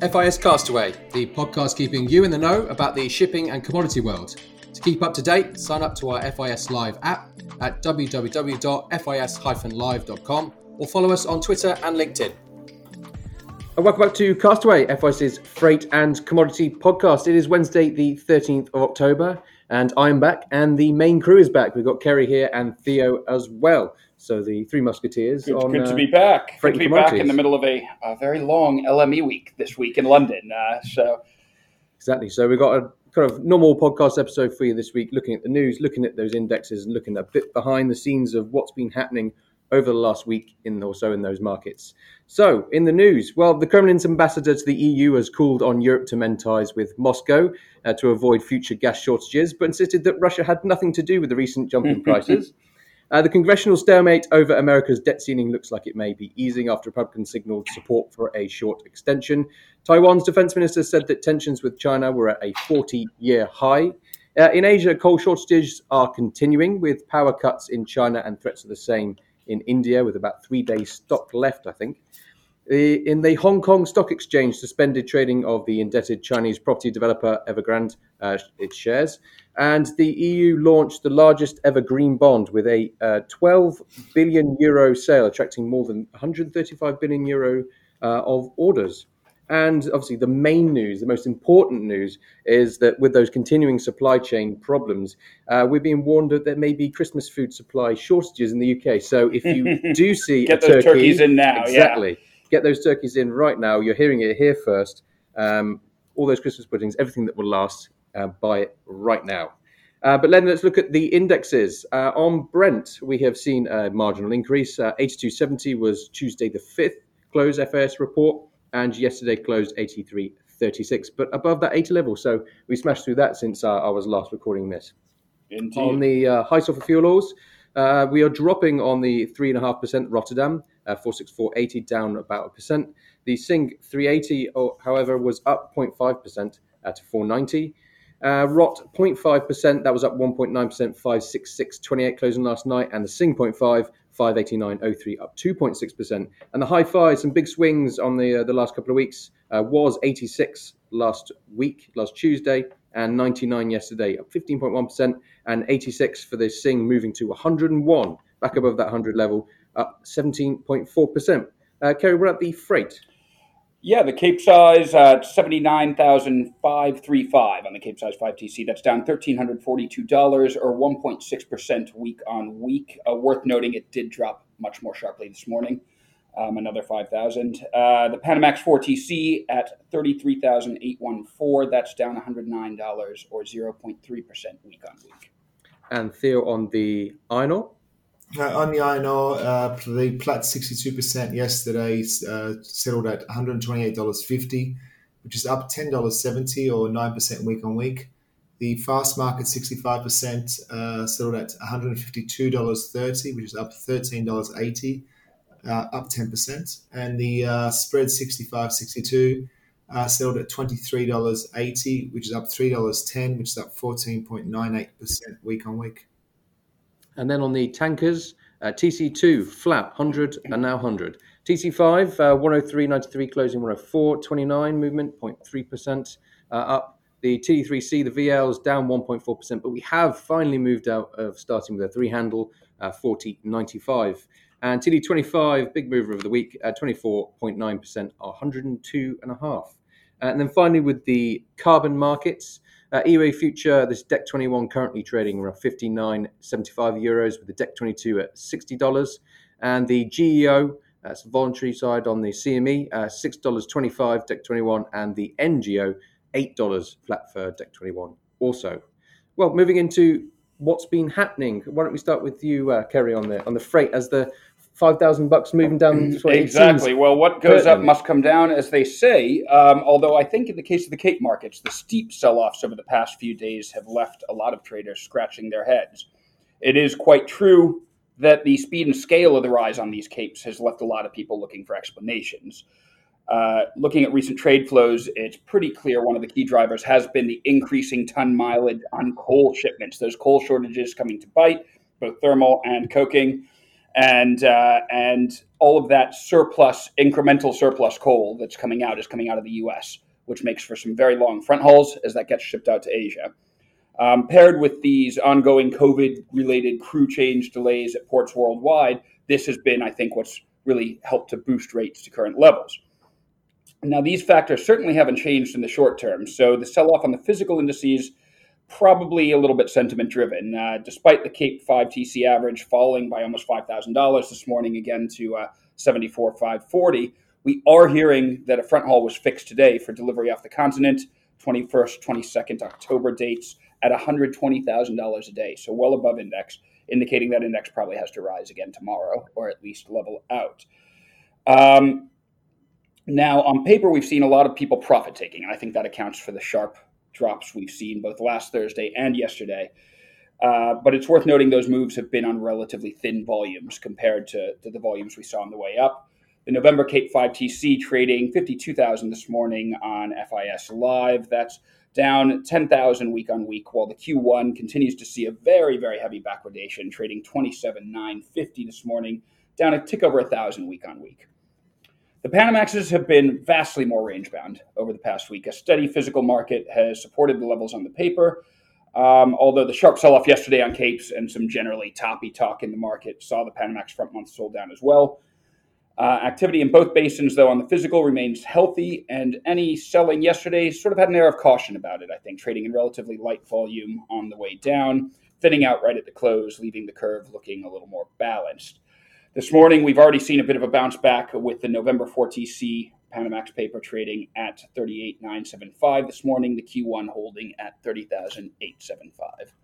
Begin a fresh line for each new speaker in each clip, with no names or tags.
FIS Castaway, the podcast keeping you in the know about the shipping and commodity world. To keep up to date, sign up to our FIS Live app at www.fis-live.com or follow us on Twitter and LinkedIn. And welcome back to Castaway, FIS's freight and commodity podcast. It is Wednesday, the 13th of October, and I'm back, and the main crew is back. We've got Kerry here and Theo as well. So the three musketeers.
Good,
on,
good
uh,
to be back. Good to be back in the middle of a, a very long LME week this week in London. Uh, so
Exactly. So we've got a kind of normal podcast episode for you this week, looking at the news, looking at those indexes, and looking a bit behind the scenes of what's been happening over the last week in or so in those markets. So, in the news, well, the Kremlin's ambassador to the EU has called on Europe to mend ties with Moscow uh, to avoid future gas shortages, but insisted that Russia had nothing to do with the recent jump in prices. Uh, the congressional stalemate over America's debt ceiling looks like it may be easing after Republicans signaled support for a short extension. Taiwan's defense minister said that tensions with China were at a 40 year high. Uh, in Asia, coal shortages are continuing with power cuts in China and threats of the same in India, with about three days stock left, I think. The- In the Hong Kong Stock Exchange, suspended trading of the indebted Chinese property developer Evergrande, uh, its shares, and the EU launched the largest ever green bond with a uh, 12 billion euro sale, attracting more than 135 billion euro uh, of orders. And obviously, the main news, the most important news, is that with those continuing supply chain problems, uh, we're being warned that there may be Christmas food supply shortages in the UK. So if you do see
get those
turkey,
turkeys in now.
exactly, get those turkeys in right now. You're hearing it here first. Um, all those Christmas puddings, everything that will last, uh, buy it right now. Uh, but then let's look at the indexes. Uh, on Brent, we have seen a marginal increase. Uh, 82.70 was Tuesday the 5th close FAS report, and yesterday closed 83.36, but above that 80 level. So we smashed through that since uh, I was last recording this.
Indeed.
On the uh, high sulfur fuel oils, uh, we are dropping on the 3.5% Rotterdam, uh, 464.80, down about a percent. The Sing 380, oh, however, was up 0.5% at 490. Uh, Rot 0.5%, that was up 1.9%, 566.28 closing last night. And the Sing 0.5, 589.03, up 2.6%. And the high five, some big swings on the uh, the last couple of weeks, uh, was 86 last week, last Tuesday, and 99 yesterday, up 15.1%, and 86 for the Sing, moving to 101, back above that 100 level, up 17.4%. Uh, Kerry, what about the freight?
Yeah, the Cape size at three five on the Cape size five TC. That's down thirteen hundred forty two dollars or one point six percent week on week. Uh, worth noting, it did drop much more sharply this morning, um, another five thousand. Uh, the Panamax four TC at thirty three thousand eight one four. That's down one hundred nine dollars or zero point three percent week on week.
And Theo on the iron ore?
Uh, on the iron ore, uh, the Platt 62% yesterday uh, settled at $128.50, which is up $10.70 or 9% week on week. The fast market 65% uh, settled at $152.30, which is up $13.80, uh, up 10%. And the uh, spread 65 62 uh, settled at $23.80, which is up $3.10, which is up 14.98% week on week.
And then on the tankers, uh, TC2 flat 100 and now 100. TC5 uh, 103.93 closing 104.29 movement 0.3% uh, up. The TD3C the VLs down 1.4%, but we have finally moved out of starting with a three handle uh, 40.95. And TD25 big mover of the week uh, 24.9% 102 and a half. And then finally with the carbon markets. Uh, EUA future, this Dec 21 currently trading around 59.75 euros with the Dec 22 at $60. And the GEO, that's voluntary side on the CME, uh, $6.25 Dec 21. And the N-GEO, $8 flat for Dec 21 also. Well, moving into what's been happening, why don't we start with you, uh, Kerry, on the on the freight as the 5,000 bucks moving down? It
Exactly. Well, what goes up must come down, as they say. Um, although I think in the case of the Cape markets, the steep sell-offs over the past few days have left a lot of traders scratching their heads. It is quite true that the speed and scale of the rise on these capes has left a lot of people looking for explanations. Uh, looking at recent trade flows, it's pretty clear one of the key drivers has been the increasing ton mileage on coal shipments. Those coal shortages coming to bite, both thermal and coking. And uh, and all of that surplus, incremental surplus coal that's coming out is coming out of the U.S., which makes for some very long front hauls as that gets shipped out to Asia. Um, paired with these ongoing COVID-related crew change delays at ports worldwide, this has been, I think, what's really helped to boost rates to current levels. Now, these factors certainly haven't changed in the short term. So the sell-off on the physical indices probably a little bit sentiment driven. Uh, despite the Cape 5 TC average falling by almost $5,000 this morning again to uh, 74,540, we are hearing that a front haul was fixed today for delivery off the continent, 21st, 22nd October dates at $120,000 a day, so well above index, indicating that index probably has to rise again tomorrow or at least level out. Um, now, on paper, we've seen a lot of people profit taking, I think that accounts for the sharp drops we've seen both last Thursday and yesterday. Uh, but it's worth noting those moves have been on relatively thin volumes compared to, to the volumes we saw on the way up. The November Cape 5 TC trading 52,000 this morning on FIS Live. That's down 10,000 week on week, while the Q1 continues to see a very, very heavy backwardation, trading 27,950 this morning, down a tick over a thousand week on week. The Panamaxes have been vastly more range bound over the past week. A steady physical market has supported the levels on the paper, um, although the sharp sell off yesterday on Capes and some generally toppy talk in the market saw the Panamax front month sold down as well. Uh, activity in both basins, though, on the physical remains healthy, and any selling yesterday sort of had an air of caution about it, I think, trading in relatively light volume on the way down, thinning out right at the close, leaving the curve looking a little more balanced. This morning, we've already seen a bit of a bounce back with the November 4TC Panamax paper trading at 38,975 this morning, the Q1 holding at 30,875.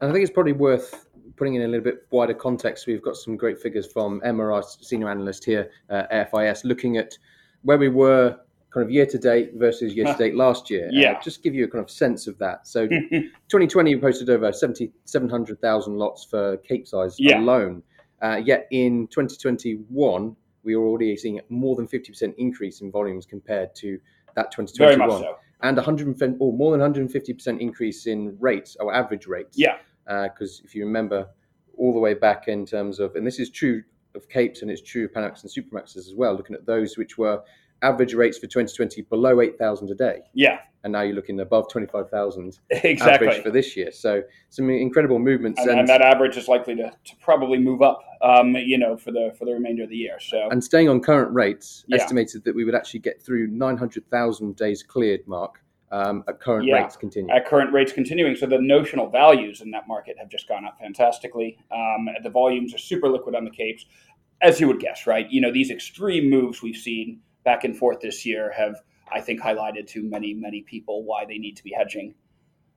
And I think it's probably worth putting in a little bit wider context. We've got some great figures from Emma, our senior analyst here at FIS, looking at where we were kind of year to date versus year to date last year.
Yeah.
Uh, just give you a kind of sense of that. So 2020, we posted over 70, 700,000 lots for Cape size
Yeah.
alone. Uh, yet in 2021, we were already seeing more than 50% increase in volumes compared to that
Very
2021
much so.
and 100 or more than 150% increase in rates or average rates.
Yeah.
Because if you remember all the way back in terms of, and this is true of Capes and it's true of Panamax and Supramaxes as well, looking at those which were average rates for 2020 below 8,000 a day.
Yeah,
And now you're looking above 25,000
exactly.
average for this year. So some incredible movements.
and, and that average is likely to, to probably move up, um, you know, for the for the remainder of the year. So
and staying on current rates,
Yeah.
estimated that we would actually get through 900,000 days cleared mark um, at current
Yeah.
rates continue.
at current rates continuing, so the notional values in that market have just gone up fantastically. Um, the volumes are super liquid on the capes, as you would guess, right? You know, these extreme moves we've seen back and forth this year have, I think, highlighted to many, many people why they need to be hedging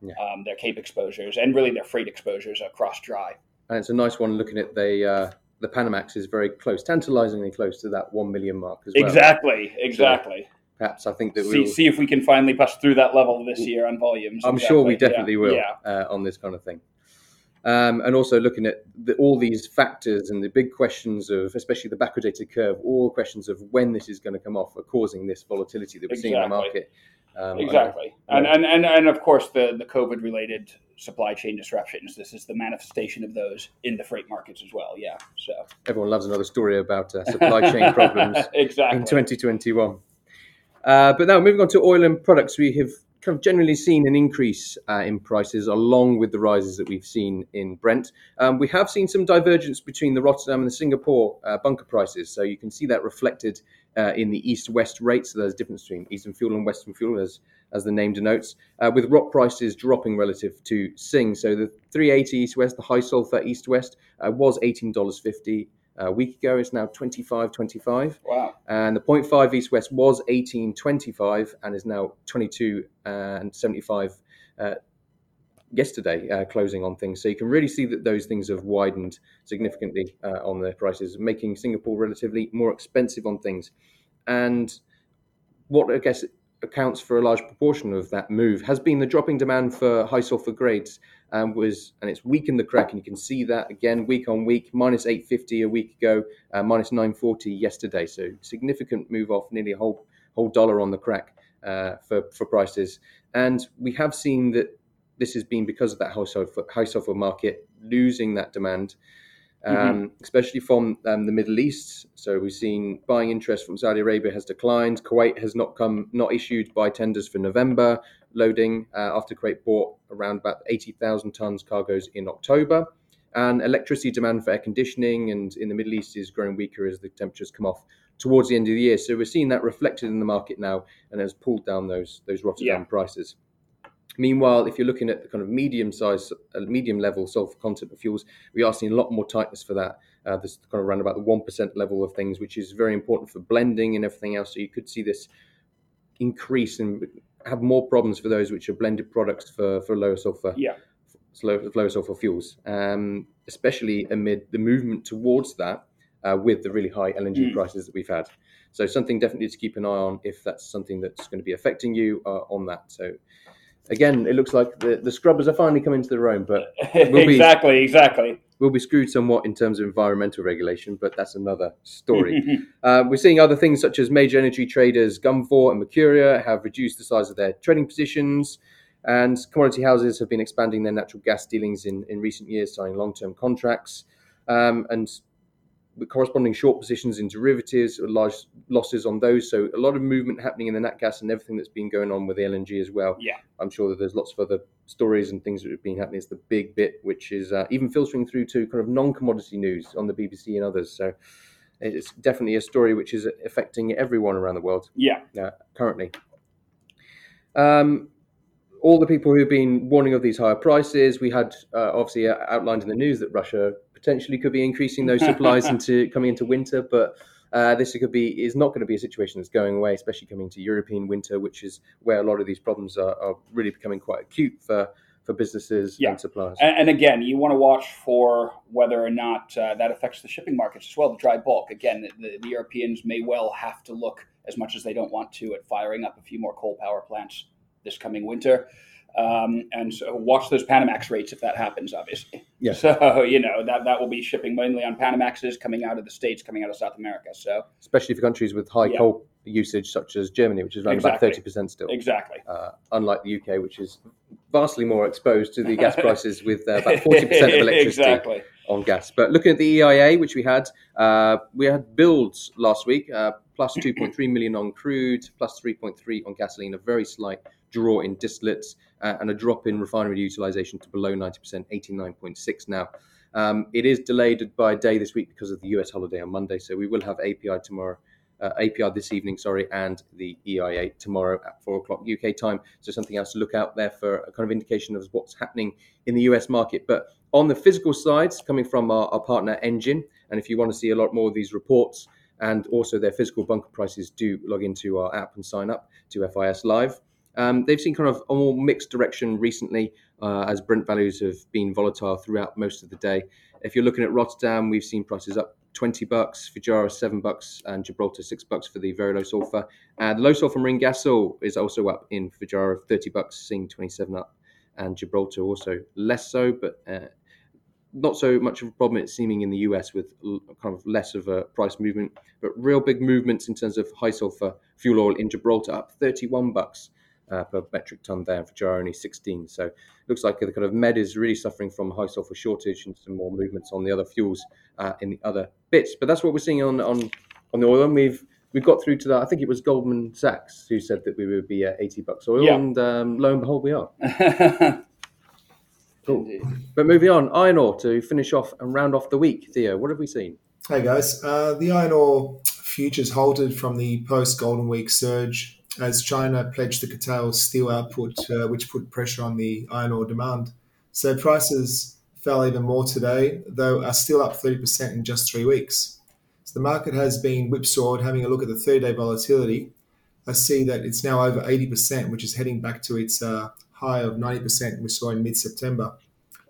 Yeah.
um, their cape exposures and really their freight exposures across dry.
And it's a nice one looking at the uh, the Panamax is very close, tantalizingly close to that one million mark as well.
Exactly, exactly.
Perhaps I think that
See,
we'll.
see if we can finally bust through that level this year on volumes.
I'm sure we definitely
Yeah,
will
Yeah.
uh, on this kind of thing. Um, and also looking at the, all these factors and the big questions of, especially the backwardated curve, all questions of when this is going to come off are causing this volatility that we're seeing in the market. Um,
Exactly. And, and, and, and of course, the, the COVID related supply chain disruptions. This is the manifestation of those in the freight markets as well. Yeah. So
everyone loves another story about uh, supply chain problems
exactly.
in 2021. Uh, but now moving on to oil and products, we have kind of generally seen an increase uh, in prices along with the rises that we've seen in Brent. Um, we have seen some divergence between the Rotterdam and the Singapore uh, bunker prices, so you can see that reflected uh, in the east-west rates. So there's a difference between Eastern fuel and Western fuel, as as the name denotes, uh, with Rot prices dropping relative to Sing. So the 380 east-west, the high sulfur east-west, uh, was $18.50 a week ago. It's now 25.25
Wow.
and the 0.5 east west was 1825 and is now 22 and 75 uh, yesterday uh, closing on things so you can really see that those things have widened significantly uh, on their prices making singapore relatively more expensive on things and what i guess accounts for a large proportion of that move has been the dropping demand for high sulfur grades and was and it's weakened the crack and you can see that again week on week minus 850 a week ago uh, minus 940 yesterday so significant move off nearly a whole whole dollar on the crack uh, for for prices and we have seen that this has been because of that high sulfur market losing that demand um, mm-hmm. especially from um, the Middle East. So we've seen buying interest from Saudi Arabia has declined. Kuwait has not come, not issued buy tenders for November loading uh, after Kuwait bought around about 80,000 tons cargoes in October. And electricity demand for air conditioning and in the Middle East is growing weaker as the temperatures come off towards the end of the year. So we're seeing that reflected in the market now and has pulled down those those Rotterdam yeah. prices. Meanwhile, if you're looking at the kind of medium size, uh, medium level sulfur content of fuels, we are seeing a lot more tightness for that. Uh, this kind of around about the one percent level of things, which is very important for blending and everything else. So you could see this increase and have more problems for those which are blended products for for lower sulfur.
Yeah.
Low, low sulfur fuels, um, especially amid the movement towards that uh, with the really high LNG mm. prices that we've had. So something definitely to keep an eye on if that's something that's going to be affecting you uh, on that. So again, it looks like the, the scrubbers are finally coming to their own, but
we'll exactly, be, exactly.
We'll be screwed somewhat in terms of environmental regulation, but that's another story. uh, we're seeing other things such as major energy traders Gunvor and Mercuria have reduced the size of their trading positions, and commodity houses have been expanding their natural gas dealings in, in recent years, signing long term contracts. Um, and corresponding short positions in derivatives, large losses on those. So a lot of movement happening in the nat gas and everything that's been going on with the LNG as well.
Yeah,
I'm sure that there's lots of other stories and things that have been happening. It's the big bit, which is uh, even filtering through to kind of non-commodity news on the BBC and others. So it's definitely a story which is affecting everyone around the world.
Yeah,
uh, currently. Um, all the people who've been warning of these higher prices, we had uh, obviously outlined in the news that Russia potentially could be increasing those supplies into coming into winter, but uh, this could be is not going to be a situation that's going away, especially coming to European winter, which is where a lot of these problems are, are really becoming quite acute for for businesses yeah. and suppliers.
And, and, again, you want to watch for whether or not uh, that affects the shipping markets as well. The dry bulk, again, the, the Europeans may well have to look as much as they don't want to at firing up a few more coal power plants this coming winter. Um, and so watch those Panamax rates if that happens, obviously.
Yeah.
So, you know, that, that will be shipping mainly on Panamaxes coming out of the States, coming out of South America. So,
especially for countries with high yeah. coal usage, such as Germany, which is around exactly. about 30% still.
Exactly.
Uh, unlike the UK, which is vastly more exposed to the gas prices with uh, about 40% of electricity
exactly.
On gas. But looking at the EIA, which we had, uh, we had builds last week, uh, plus 2.3 million on crude, plus 3.3 on gasoline, a very slight draw in distillates uh, and a drop in refinery utilization to below 90%, 89.6 now. Um, it is delayed by a day this week because of the US holiday on Monday, so we will have API tomorrow. Uh, API this evening, sorry, and the EIA tomorrow at four o'clock UK time. So something else to look out there for a kind of indication of what's happening in the US market. But on the physical sides, coming from our, our partner Engine, and if you want to see a lot more of these reports and also their physical bunker prices, do log into our app and sign up to FIS Live. Um, they've seen kind of a more mixed direction recently uh, as Brent values have been volatile throughout most of the day. If you're looking at Rotterdam, we've seen prices up 20 bucks, Fujairah 7 bucks, and Gibraltar 6 bucks for the very low sulfur. Uh, the low sulfur marine gas oil is also up in Fujairah 30 bucks, seeing 27 up, and Gibraltar also less so, but uh, not so much of a problem it's seeming in the US with kind of less of a price movement, but real big movements in terms of high sulfur fuel oil in Gibraltar up 31 bucks uh, per metric ton there, for Fujairah only 16. So it looks like the kind of Med is really suffering from high sulfur shortage and some more movements on the other fuels uh, in the other bits. But that's what we're seeing on on on the oil, and we've we've got through to that. I think it was Goldman Sachs who said that we would be at 80 bucks oil, yeah. and um, lo and behold, we are. cool. But moving on, iron ore to finish off and round off the week. Theo, what have we seen?
Hey guys, uh, the iron ore futures halted from the post Golden Week surge as China pledged to curtail steel output, uh, which put pressure on the iron ore demand. So prices fell even more today, though are still up 30% in just three weeks. So the market has been whipsawed. Having a look at the 30 day volatility, I see that it's now over 80%, which is heading back to its uh, high of 90% we saw in mid September.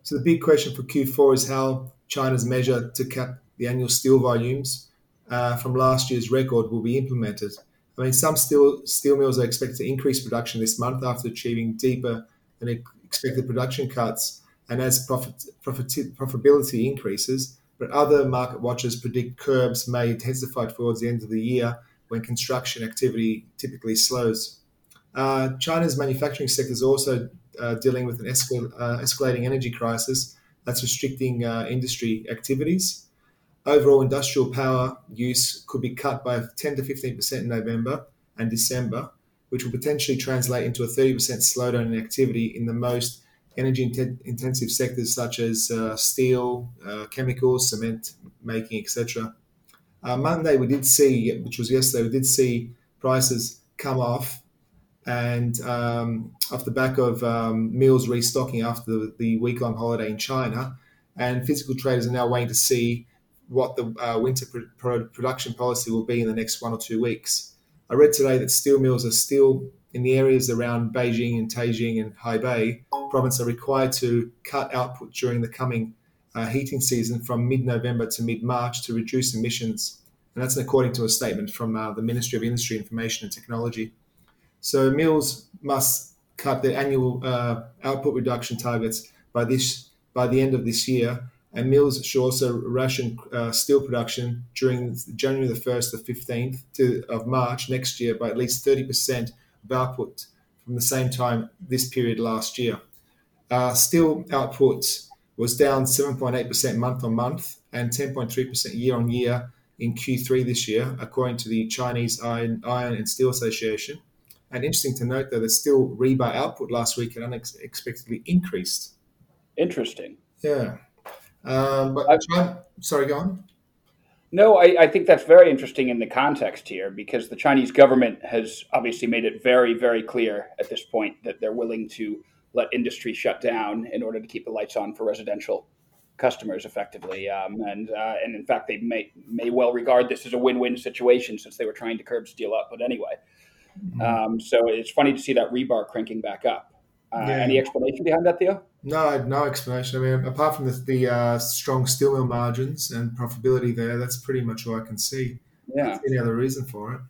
So the big question for Q4 is how China's measure to cap the annual steel volumes uh, from last year's record will be implemented. I mean, some steel steel mills are expected to increase production this month after achieving deeper than expected production cuts, and as profit, profit profitability increases. But other market watchers predict curbs may intensify towards the end of the year when construction activity typically slows. Uh, China's manufacturing sector is also uh, dealing with an escal- uh, escalating energy crisis that's restricting uh, industry activities. Overall industrial power use could be cut by 10 to 15% in November and December, which will potentially translate into a 30% slowdown in activity in the most energy intensive sectors such as uh, steel, uh, chemicals, cement making, etc. Uh, Monday, we did see, which was yesterday, we did see prices come off and um, off the back of um, mills restocking after the, the week long holiday in China. And physical traders are now waiting to see what the uh, winter pr- production policy will be in the next one or two weeks. I read today that steel mills are still in the areas around Beijing and Tianjin and Hebei province are required to cut output during the coming uh, heating season from mid-November to mid-March to reduce emissions. And that's according to a statement from uh, the Ministry of Industry, Information and Technology. So mills must cut their annual uh, output reduction targets by this by the end of this year, and mills should also ration uh, steel production during January the 1st to 15th to, of March next year by at least 30% of output from the same time this period last year. Uh, steel output was down 7.8% month on month and 10.3% year on year in Q3 this year, according to the Chinese Iron, Iron and Steel Association. And interesting to note, though, that steel rebar output last week had unexpectedly increased.
Interesting.
Yeah. Um, but I, sorry, go on.
No, I, I, think that's very interesting in the context here because the Chinese government has obviously made it very, very clear at this point that they're willing to let industry shut down in order to keep the lights on for residential customers effectively. Um, and uh, and in fact, they may may well regard this as a win-win situation since they were trying to curb steel up. But anyway, mm-hmm. um, so it's funny to see that rebar cranking back up. Uh, yeah. Any explanation behind that, Theo?
No, no explanation. I mean, apart from the, the uh, strong steel mill margins and profitability there, that's pretty much all I can see.
Yeah.
Any other reason for it?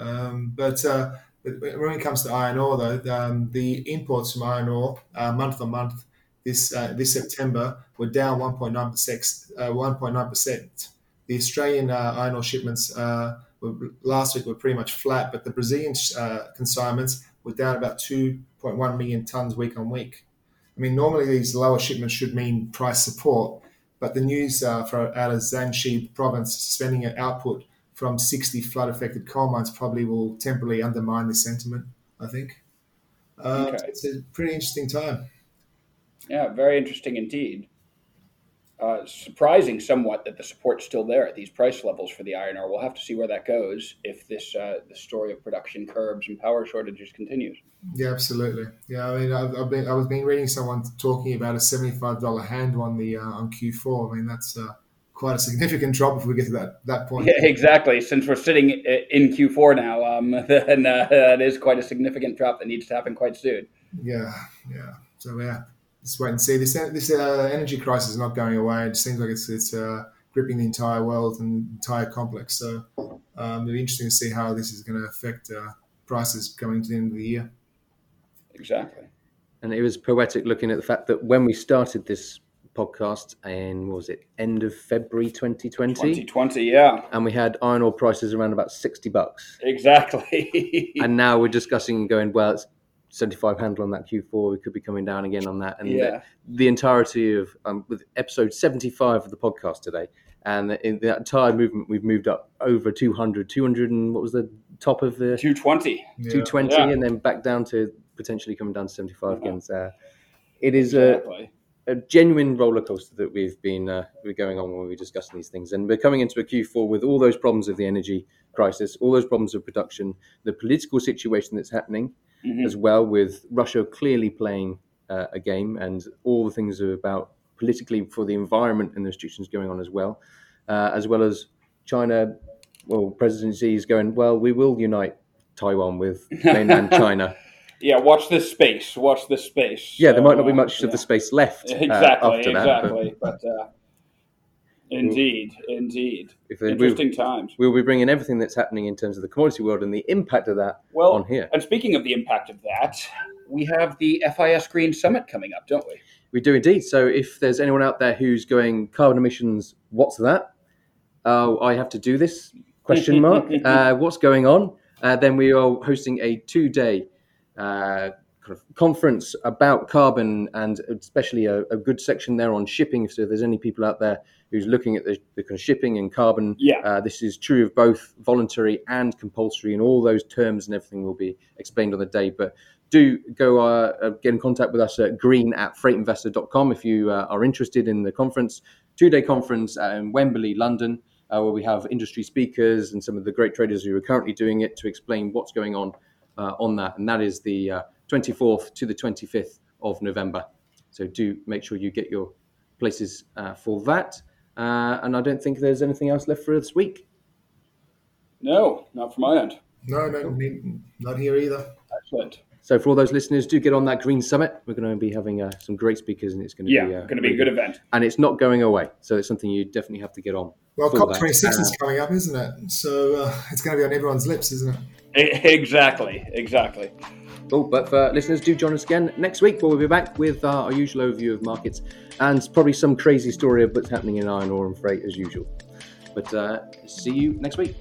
Um, but uh, when it comes to iron ore, though, um, the imports from iron ore uh, month on month this uh, this September were down 1.9 percent. 1.9 percent. The Australian uh, iron ore shipments uh, were, last week were pretty much flat, but the Brazilian uh, consignments were down about 2.1 million tons week on week. I mean, normally these lower shipments should mean price support, but the news uh, for out of Shanxi province suspending output from 60 flood affected coal mines probably will temporarily undermine the sentiment, I think. Uh, okay. It's a pretty interesting time.
Yeah, very interesting indeed. Uh, surprising somewhat that the support's still there at these price levels for the iron ore. We'll have to see where that goes if this uh, the story of production curbs and power shortages continues.
Yeah, absolutely. Yeah, I mean, I've, I've been I was been reading someone talking about a seventy five dollar handle on the uh, on Q four. I mean, that's uh, quite a significant drop if we get to that that point.
Yeah, exactly. Since we're sitting in Q4 now, um, then uh, that is quite a significant drop that needs to happen quite soon.
Yeah, yeah. So yeah, let's wait and see. This this uh, energy crisis is not going away. It seems like it's it's uh, gripping the entire world and entire complex. So um, it'll be interesting to see how this is going to affect uh, prices coming to the end of the year.
Exactly.
And it was poetic looking at the fact that when we started this podcast in was it end of February 2020?
2020, yeah.
And we had iron ore prices around about 60 bucks.
Exactly.
and now we're discussing going, well, it's 75 handle on that Q4. We could be coming down again on that. And yeah. the, the entirety of um, with episode 75 of the podcast today. And in that entire movement, we've moved up over 200, 200 and what was the top of the
220,
220, yeah. and then back down to potentially coming down to 75 again. So it is exactly. a a genuine roller coaster that we've been uh, we're going on when we're discussing these things, and we're coming into a Q4 with all those problems of the energy crisis, all those problems of production, the political situation that's happening mm-hmm. as well, with Russia clearly playing uh, a game, and all the things about politically for the environment and the restrictions going on as well, uh, as well as China. Well, President Xi is going. Well, we will unite Taiwan with mainland China
yeah, watch this space. Watch this space.
Yeah, there might not be much uh, of the space left. Uh,
exactly, exactly. That, but, but uh, indeed, indeed, interesting
we,
times.
We'll be bringing everything that's happening in terms of the commodity world and the impact of that well, on here.
And speaking of the impact of that, we have the FIS Green Summit coming up, don't we?
We do indeed. So if there's anyone out there who's going carbon emissions, what's that? Oh, I have to do this? Question mark. uh, what's going on? Uh, then we are hosting a two-day uh, kind of conference about carbon and especially a, a, good section there on shipping. So if there's any people out there who's looking at the, the kind of shipping and carbon,
yeah.
Uh, this is true of both voluntary and compulsory, and all those terms and everything will be explained on the day. But do go uh, uh get in contact with us at green at freightinvestor.com if you uh, are interested in the conference. Two day conference in Wembley, London, uh, where we have industry speakers and some of the great traders who are currently doing it to explain what's going on uh, Uh, on that. And that is the uh, 24th to the 25th of November. So do make sure you get your places uh, for that. and I don't think there's anything else left for this week.
No, not from my end.
No, no, not here either.
Excellent.
So for all those listeners, do get on that Green Summit. We're going to be having uh, some great speakers, and it's going to
yeah,
be uh,
going to be a good event.
And it's not going away, so it's something you definitely have to get on.
Well, COP26 is coming up, isn't it? So uh, it's going to be on everyone's lips, isn't
it? Exactly, exactly.
Cool. But for listeners, do join us again next week, where we'll be back with uh, our usual overview of markets and probably some crazy story of what's happening in iron ore and freight as usual. But uh, see you next week.